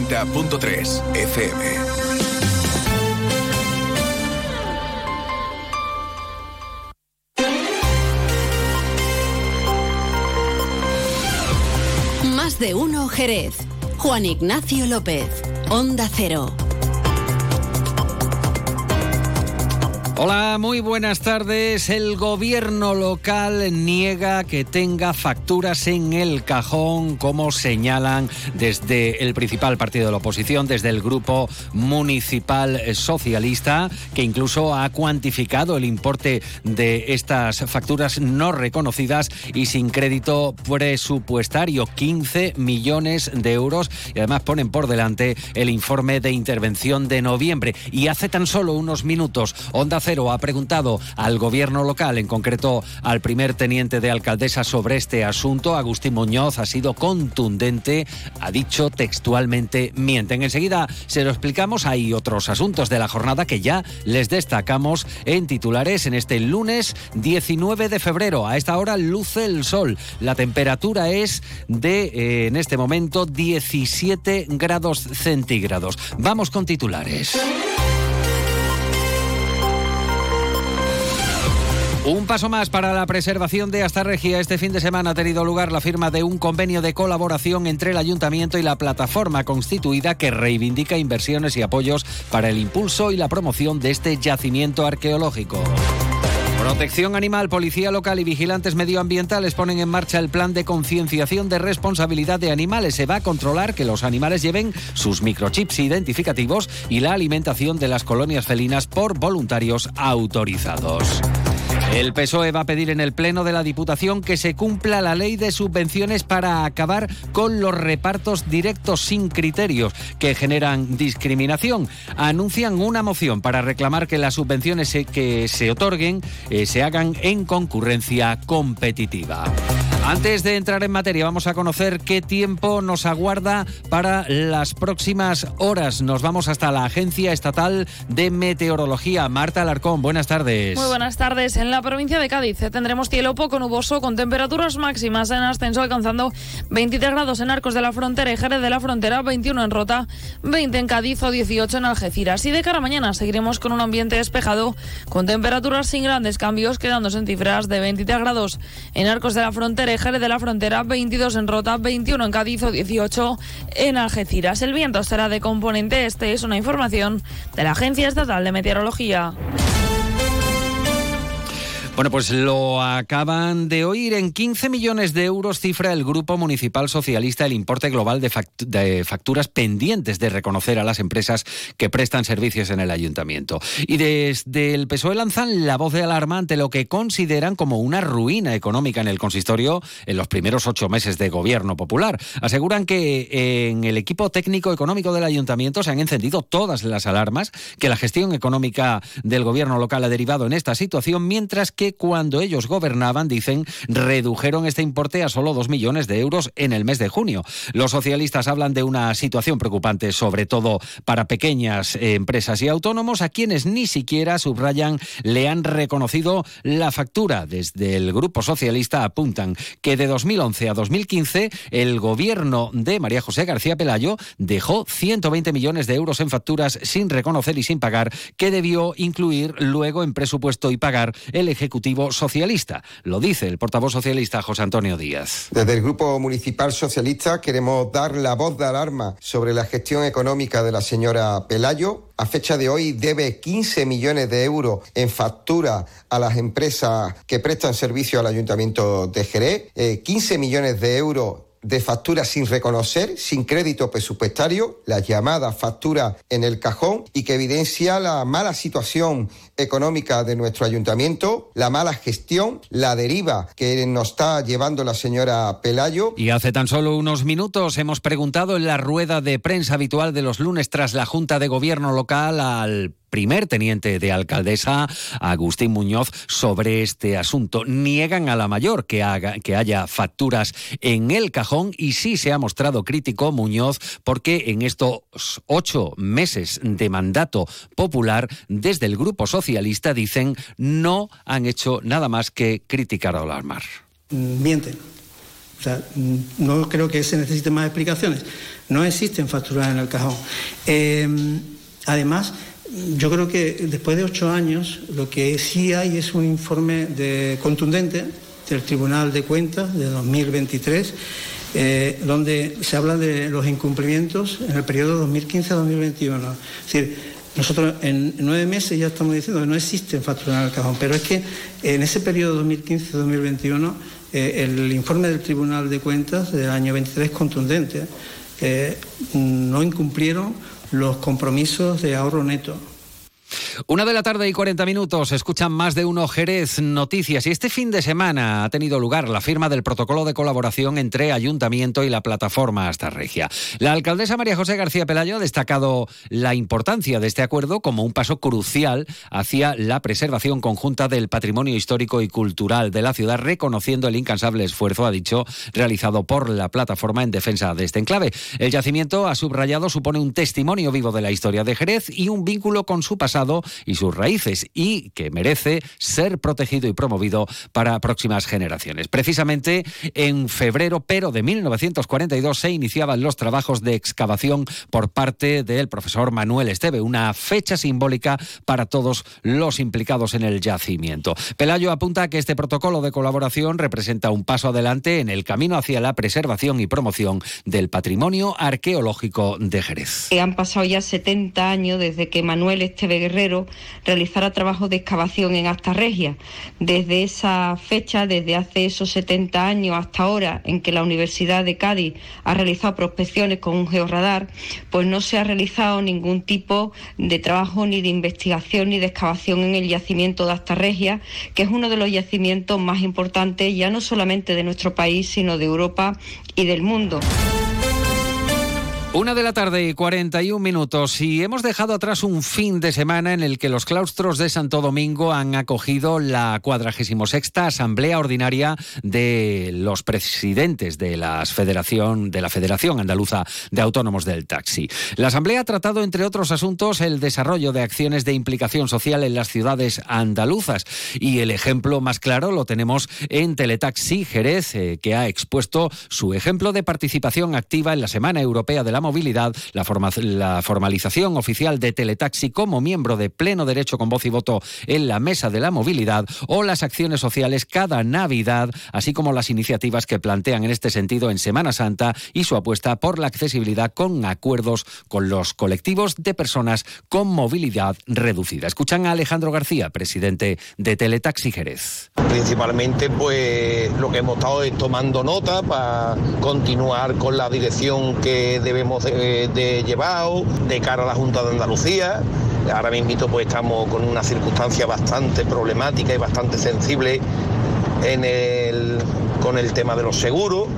90.3 FM. Más de uno Jerez. Juan Ignacio López. Onda Cero. Hola, muy buenas tardes. El gobierno local niega que tenga facturas en el cajón, como señalan desde el principal partido de la oposición, desde el grupo municipal socialista, que incluso ha cuantificado el importe de estas facturas no reconocidas y sin crédito presupuestario, 15 millones de euros. Y además ponen por delante el informe de intervención de noviembre. Y hace tan solo unos minutos, Onda Ha preguntado al gobierno local, en concreto al primer teniente de alcaldesa, sobre este asunto. Agustín Muñoz ha sido contundente, ha dicho textualmente mienten. Enseguida se lo explicamos. Hay otros asuntos de la jornada que ya les destacamos en titulares en este lunes 19 de febrero. A esta hora luce el sol. La temperatura es de, eh, en este momento, 17 grados centígrados. Vamos con titulares. Un paso más para la preservación de Astarregia. Este fin de semana ha tenido lugar la firma de un convenio de colaboración entre el ayuntamiento y la plataforma constituida que reivindica inversiones y apoyos para el impulso y la promoción de este yacimiento arqueológico. Protección Animal, Policía Local y Vigilantes Medioambientales ponen en marcha el plan de concienciación de responsabilidad de animales. Se va a controlar que los animales lleven sus microchips identificativos y la alimentación de las colonias felinas por voluntarios autorizados. El PSOE va a pedir en el Pleno de la Diputación que se cumpla la ley de subvenciones para acabar con los repartos directos sin criterios que generan discriminación. Anuncian una moción para reclamar que las subvenciones que se otorguen eh, se hagan en concurrencia competitiva. Antes de entrar en materia, vamos a conocer qué tiempo nos aguarda para las próximas horas. Nos vamos hasta la Agencia Estatal de Meteorología. Marta Alarcón, buenas tardes. Muy buenas tardes. En la provincia de Cádiz eh, tendremos cielo poco nuboso con temperaturas máximas en ascenso alcanzando 23 grados en Arcos de la Frontera y Jerez de la Frontera, 21 en Rota, 20 en Cádiz o 18 en Algeciras. Y de cara a mañana seguiremos con un ambiente despejado con temperaturas sin grandes cambios, quedándose en cifras de 23 grados en Arcos de la Frontera Jerez de la Frontera, 22 en Rota, 21 en Cádiz o 18 en Algeciras. El viento será de componente este, es una información de la Agencia Estatal de Meteorología. Bueno, pues lo acaban de oír. En 15 millones de euros cifra el Grupo Municipal Socialista el importe global de, facturas pendientes de reconocer a las empresas que prestan servicios en el ayuntamiento. Y desde el PSOE lanzan la voz de alarma ante lo que consideran como una ruina económica en el consistorio en los primeros ocho meses de gobierno popular. Aseguran que en el equipo técnico económico del ayuntamiento se han encendido todas las alarmas, que la gestión económica del gobierno local ha derivado en esta situación, mientras que cuando ellos gobernaban, dicen, redujeron este importe a solo dos millones de euros en el mes de junio. Los socialistas hablan de una situación preocupante, sobre todo para pequeñas empresas y autónomos, a quienes ni siquiera, subrayan, le han reconocido la factura. Desde el Grupo Socialista apuntan que de 2011 a 2015 el gobierno de María José García Pelayo dejó 120 millones de euros en facturas sin reconocer y sin pagar, que debió incluir luego en presupuesto y pagar el Ejecutivo Socialista. Lo dice el portavoz socialista José Antonio Díaz. Desde el Grupo Municipal Socialista queremos dar la voz de alarma sobre la gestión económica de la señora Pelayo. A fecha de hoy debe 15 millones de euros en factura a las empresas que prestan servicio al Ayuntamiento de Jerez, 15 eh, millones de euros de facturas sin reconocer, sin crédito presupuestario, la llamada factura en el cajón y que evidencia la mala situación económica de nuestro ayuntamiento, la mala gestión, la deriva que nos está llevando la señora Pelayo. Y hace tan solo unos minutos hemos preguntado en la rueda de prensa habitual de los lunes tras la Junta de Gobierno local al primer teniente de alcaldesa, Agustín Muñoz, sobre este asunto. Niegan a la mayor que, haga, que haya facturas en el cajón y sí se ha mostrado crítico Muñoz porque en estos ocho meses de mandato popular, desde el Grupo Socialista dicen no han hecho nada más que criticar a alarmar. Mienten. O sea, no creo que se necesiten más explicaciones. no existen facturas en el cajón. Em, además, yo creo que después de ocho años lo que sí hay es un informe de, contundente del Tribunal de Cuentas de 2023, eh, donde se habla de los incumplimientos en el periodo 2015-2021. Es decir, nosotros en nueve meses ya estamos diciendo que no existen facturas en el cajón, pero es que en ese periodo 2015-2021 eh, el informe del Tribunal de Cuentas del año 23 es contundente. Eh, no incumplieron los compromisos de ahorro neto una de la tarde y 40 minutos, escuchan más de uno Jerez Noticias y este fin de semana ha tenido lugar la firma del protocolo de colaboración entre Ayuntamiento y la plataforma Hasta Regia. La alcaldesa María José García Pelayo ha destacado la importancia de este acuerdo como un paso crucial hacia la preservación conjunta del patrimonio histórico y cultural de la ciudad, reconociendo el incansable esfuerzo, ha dicho, realizado por la plataforma en defensa de este enclave. El yacimiento, ha subrayado, supone un testimonio vivo de la historia de Jerez y un vínculo con su pasado y sus raíces y que merece ser protegido y promovido para próximas generaciones. Precisamente en febrero, pero de 1942, se iniciaban los trabajos de excavación por parte del profesor Manuel Esteve, una fecha simbólica para todos los implicados en el yacimiento. Pelayo apunta que este protocolo de colaboración representa un paso adelante en el camino hacia la preservación y promoción del patrimonio arqueológico de Jerez. Han pasado ya 70 años desde que Manuel Esteve Guerrero realizara trabajo de excavación en Asta Regia. Desde esa fecha, desde hace esos 70 años hasta ahora, en que la Universidad de Cádiz ha realizado prospecciones con un georradar, pues no se ha realizado ningún tipo de trabajo ni de investigación ni de excavación en el yacimiento de Asta Regia, que es uno de los yacimientos más importantes ya no solamente de nuestro país, sino de Europa y del mundo. Una de la tarde y 41 minutos y hemos dejado atrás un fin de semana en el que los claustros de Santo Domingo han acogido la 46 Asamblea Ordinaria de los presidentes de, la Federación, de la Federación Andaluza de Autónomos del Taxi. La Asamblea ha tratado, entre otros asuntos, el desarrollo de acciones de implicación social en las ciudades andaluzas y el ejemplo más claro lo tenemos en Teletaxi Jerez, eh, que ha expuesto su ejemplo de participación activa en la Semana Europea de la movilidad, la, la formalización oficial de Teletaxi como miembro de pleno derecho con voz y voto en la mesa de la movilidad o las acciones sociales cada Navidad, así como las iniciativas que plantean en este sentido en Semana Santa y su apuesta por la accesibilidad con acuerdos con los colectivos de personas con movilidad reducida. Escuchan a Alejandro García, presidente de Teletaxi Jerez. Principalmente, pues lo que hemos estado es tomando nota para continuar con la dirección que debemos de, llevado de cara a la Junta de Andalucía. Ahora mismo pues estamos con una circunstancia bastante problemática y bastante sensible en el, con el tema de los seguros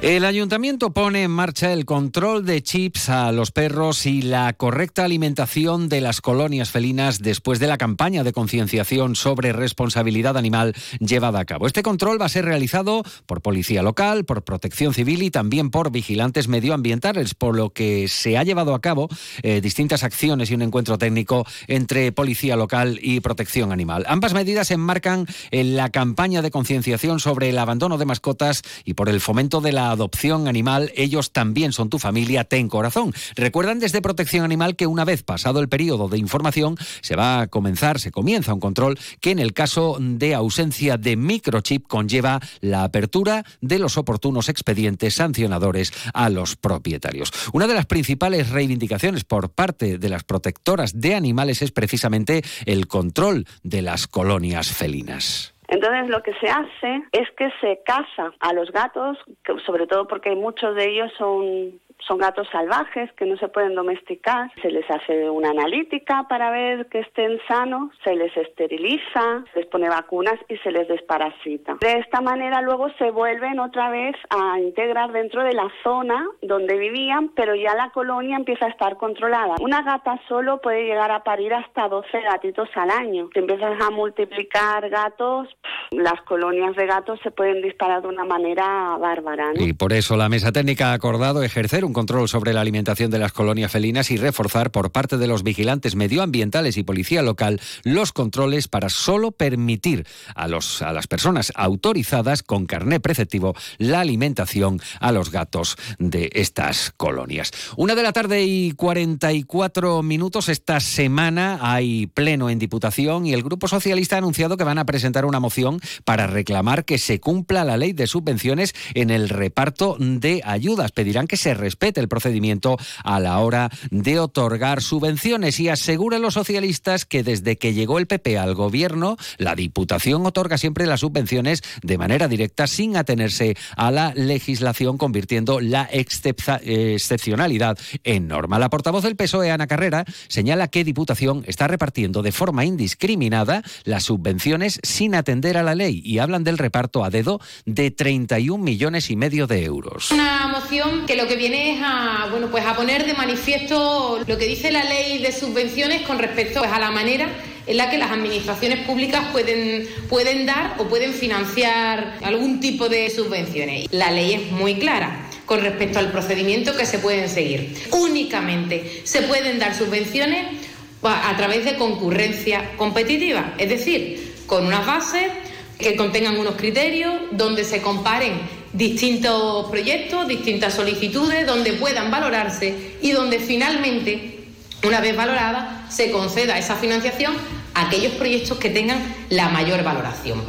el ayuntamiento pone en marcha el control de chips a los perros y la correcta alimentación de las colonias felinas después de la campaña de concienciación sobre responsabilidad animal llevada a cabo. Este control va a ser realizado por policía local, por protección civil y también por vigilantes medioambientales, por lo que se ha llevado a cabo eh, distintas acciones y un encuentro técnico entre policía local y protección animal. Ambas medidas se enmarcan en la campaña de concienciación sobre el abandono de mascotas y por el fomento de la adopción animal, ellos también son tu familia, ten corazón. Recuerdan desde Protección Animal que una vez pasado el periodo de información se va a comenzar, se comienza un control que en el caso de ausencia de microchip conlleva la apertura de los oportunos expedientes sancionadores a los propietarios. Una de las principales reivindicaciones por parte de las protectoras de animales es precisamente el control de las colonias felinas. Entonces lo que se hace es que se casa a los gatos, sobre todo porque muchos de ellos son son gatos salvajes que no se pueden domesticar. Se les hace una analítica para ver que estén sanos, se les esteriliza, se les pone vacunas y se les desparasita. De esta manera luego se vuelven otra vez a integrar dentro de la zona donde vivían, pero ya la colonia empieza a estar controlada. Una gata solo puede llegar a parir hasta 12 gatitos al año. Si empiezas a multiplicar gatos, las colonias de gatos se pueden disparar de una manera bárbara. Y por eso la mesa técnica ha acordado ejercer un control sobre la alimentación de las colonias felinas y reforzar por parte de los vigilantes medioambientales y policía local los controles para solo permitir a, los, a las personas autorizadas con carné preceptivo la alimentación a los gatos de estas colonias. Una de la tarde y 44 minutos esta semana hay pleno en Diputación y el Grupo Socialista ha anunciado que van a presentar una moción para reclamar que se cumpla la ley de subvenciones en el reparto de ayudas. Pedirán que se respete el procedimiento a la hora de otorgar subvenciones y aseguran los socialistas que desde que llegó el PP al gobierno, la Diputación otorga siempre las subvenciones de manera directa sin atenerse a la legislación, convirtiendo la excepcionalidad en norma. La portavoz del PSOE, Ana Carrera, señala que Diputación está repartiendo de forma indiscriminada las subvenciones sin atender a la ley y hablan del reparto a dedo de 31 millones y medio de euros. Una moción que lo que viene a, bueno, pues a poner de manifiesto lo que dice la ley de subvenciones con respecto pues, a la manera en la que las administraciones públicas pueden, pueden dar o pueden financiar algún tipo de subvenciones. La ley es muy clara con respecto al procedimiento que se pueden seguir. Únicamente se pueden dar subvenciones a través de concurrencia competitiva, es decir, con unas bases que contengan unos criterios donde se comparen distintos proyectos, distintas solicitudes, donde puedan valorarse y donde finalmente, una vez valorada, se conceda esa financiación a aquellos proyectos que tengan la mayor valoración.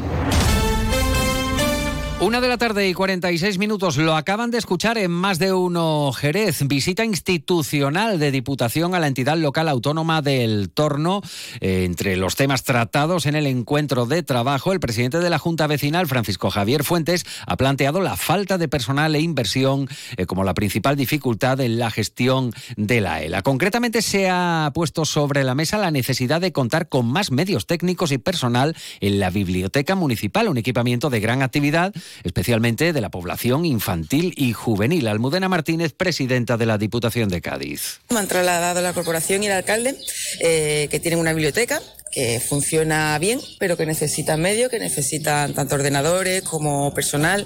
Una de la tarde y 46 minutos lo acaban de escuchar en más de uno Jerez. Visita institucional de Diputación a la entidad local autónoma del Torno. Eh, entre los temas tratados en el encuentro de trabajo, el presidente de la Junta Vecinal, Francisco Javier Fuentes, ha planteado la falta de personal e inversión eh, como la principal dificultad en la gestión de la ELA. Concretamente se ha puesto sobre la mesa la necesidad de contar con más medios técnicos y personal en la biblioteca municipal, un equipamiento de gran actividad especialmente de la población infantil y juvenil. Almudena Martínez, presidenta de la Diputación de Cádiz. Me han trasladado la corporación y el alcalde eh, que tienen una biblioteca que funciona bien, pero que necesitan medios, que necesitan tanto ordenadores como personal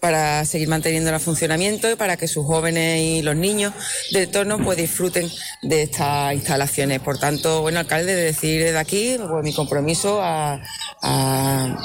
para seguir manteniendo el funcionamiento y para que sus jóvenes y los niños del entorno pues disfruten de estas instalaciones. Por tanto, bueno, alcalde, de decir desde aquí pues, mi compromiso a,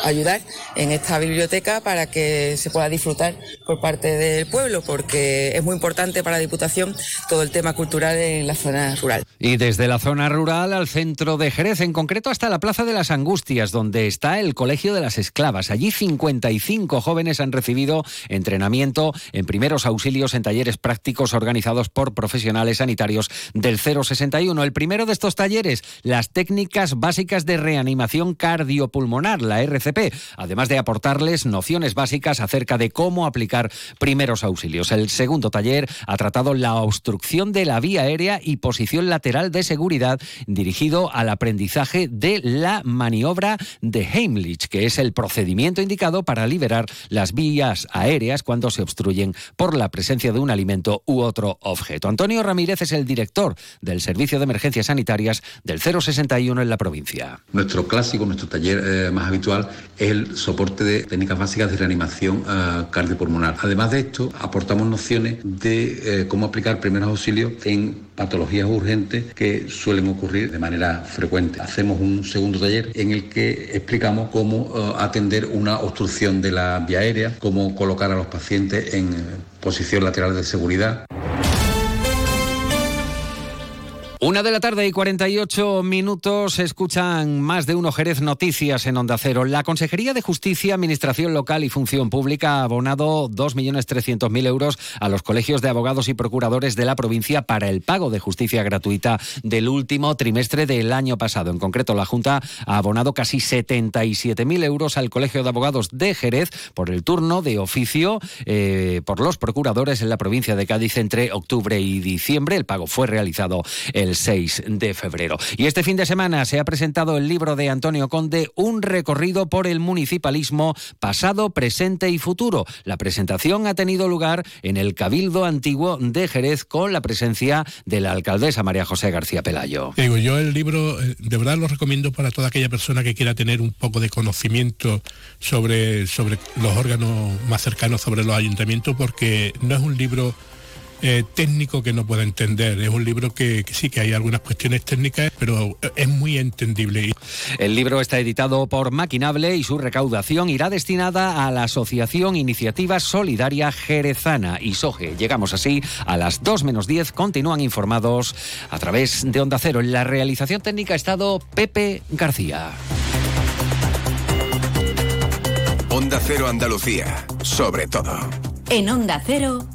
ayudar en esta biblioteca para que se pueda disfrutar por parte del pueblo, porque es muy importante para la Diputación todo el tema cultural en la zona rural. Y desde la zona rural al centro de Jerez, en concreto, hasta la Plaza de las Angustias, donde está el Colegio de las Esclavas. Allí 55 jóvenes han recibido entrenamiento en primeros auxilios en talleres prácticos organizados por profesionales sanitarios del 061. El primero de estos talleres, las técnicas básicas de reanimación cardiopulmonar, la RCP, además de aportarles nociones básicas acerca de cómo aplicar primeros auxilios. El segundo taller ha tratado la obstrucción de la vía aérea y posición lateral de seguridad dirigido al aprendizaje de la maniobra de Heimlich, que es el procedimiento indicado para liberar las vías aéreas cuando se obstruyen por la presencia de un alimento u otro objeto. Antonio Ramírez es el director del Servicio de Emergencias Sanitarias del 061 en la provincia. Nuestro clásico, nuestro taller eh, más habitual es el soporte de técnicas básicas de reanimación uh, cardiopulmonar. Además de esto, aportamos nociones de eh, cómo aplicar primeros auxilios en patologías urgentes que suelen ocurrir de manera frecuente. Hacemos un segundo taller en el que explicamos cómo eh, atender una obstrucción de la vía aérea, cómo colocar a los pacientes en eh, posición lateral de seguridad. Una de la tarde y 48 minutos escuchan más de uno Jerez Noticias en Onda Cero. La Consejería de Justicia, Administración Local y Función Pública ha abonado 2.300.000 euros a los colegios de abogados y procuradores de la provincia para el pago de justicia gratuita del último trimestre del año pasado. En concreto, la Junta ha abonado casi 77.000 euros al Colegio de Abogados de Jerez por el turno de oficio eh, por los procuradores en la provincia de Cádiz entre octubre y diciembre. El pago fue realizado el 6 de febrero. Y este fin de semana se ha presentado el libro de Antonio Conde, Un recorrido por el municipalismo pasado, presente y futuro. La presentación ha tenido lugar en el Cabildo Antiguo de Jerez con la presencia de la alcaldesa María José García Pelayo. Digo, yo el libro eh, de verdad lo recomiendo para toda aquella persona que quiera tener un poco de conocimiento sobre, sobre los órganos más cercanos, sobre los ayuntamientos, porque no es un libro eh, técnico que no pueda entender. Es un libro que, que, sí que hay algunas cuestiones técnicas, pero es muy entendible. El libro está editado por Maquinable y su recaudación irá destinada a la Asociación Iniciativa Solidaria Jerezana y Soge. Llegamos así a las 2 menos 10. Continúan informados a través de Onda Cero. En la realización técnica ha estado Pepe García. Onda Cero Andalucía, sobre todo. En Onda Cero.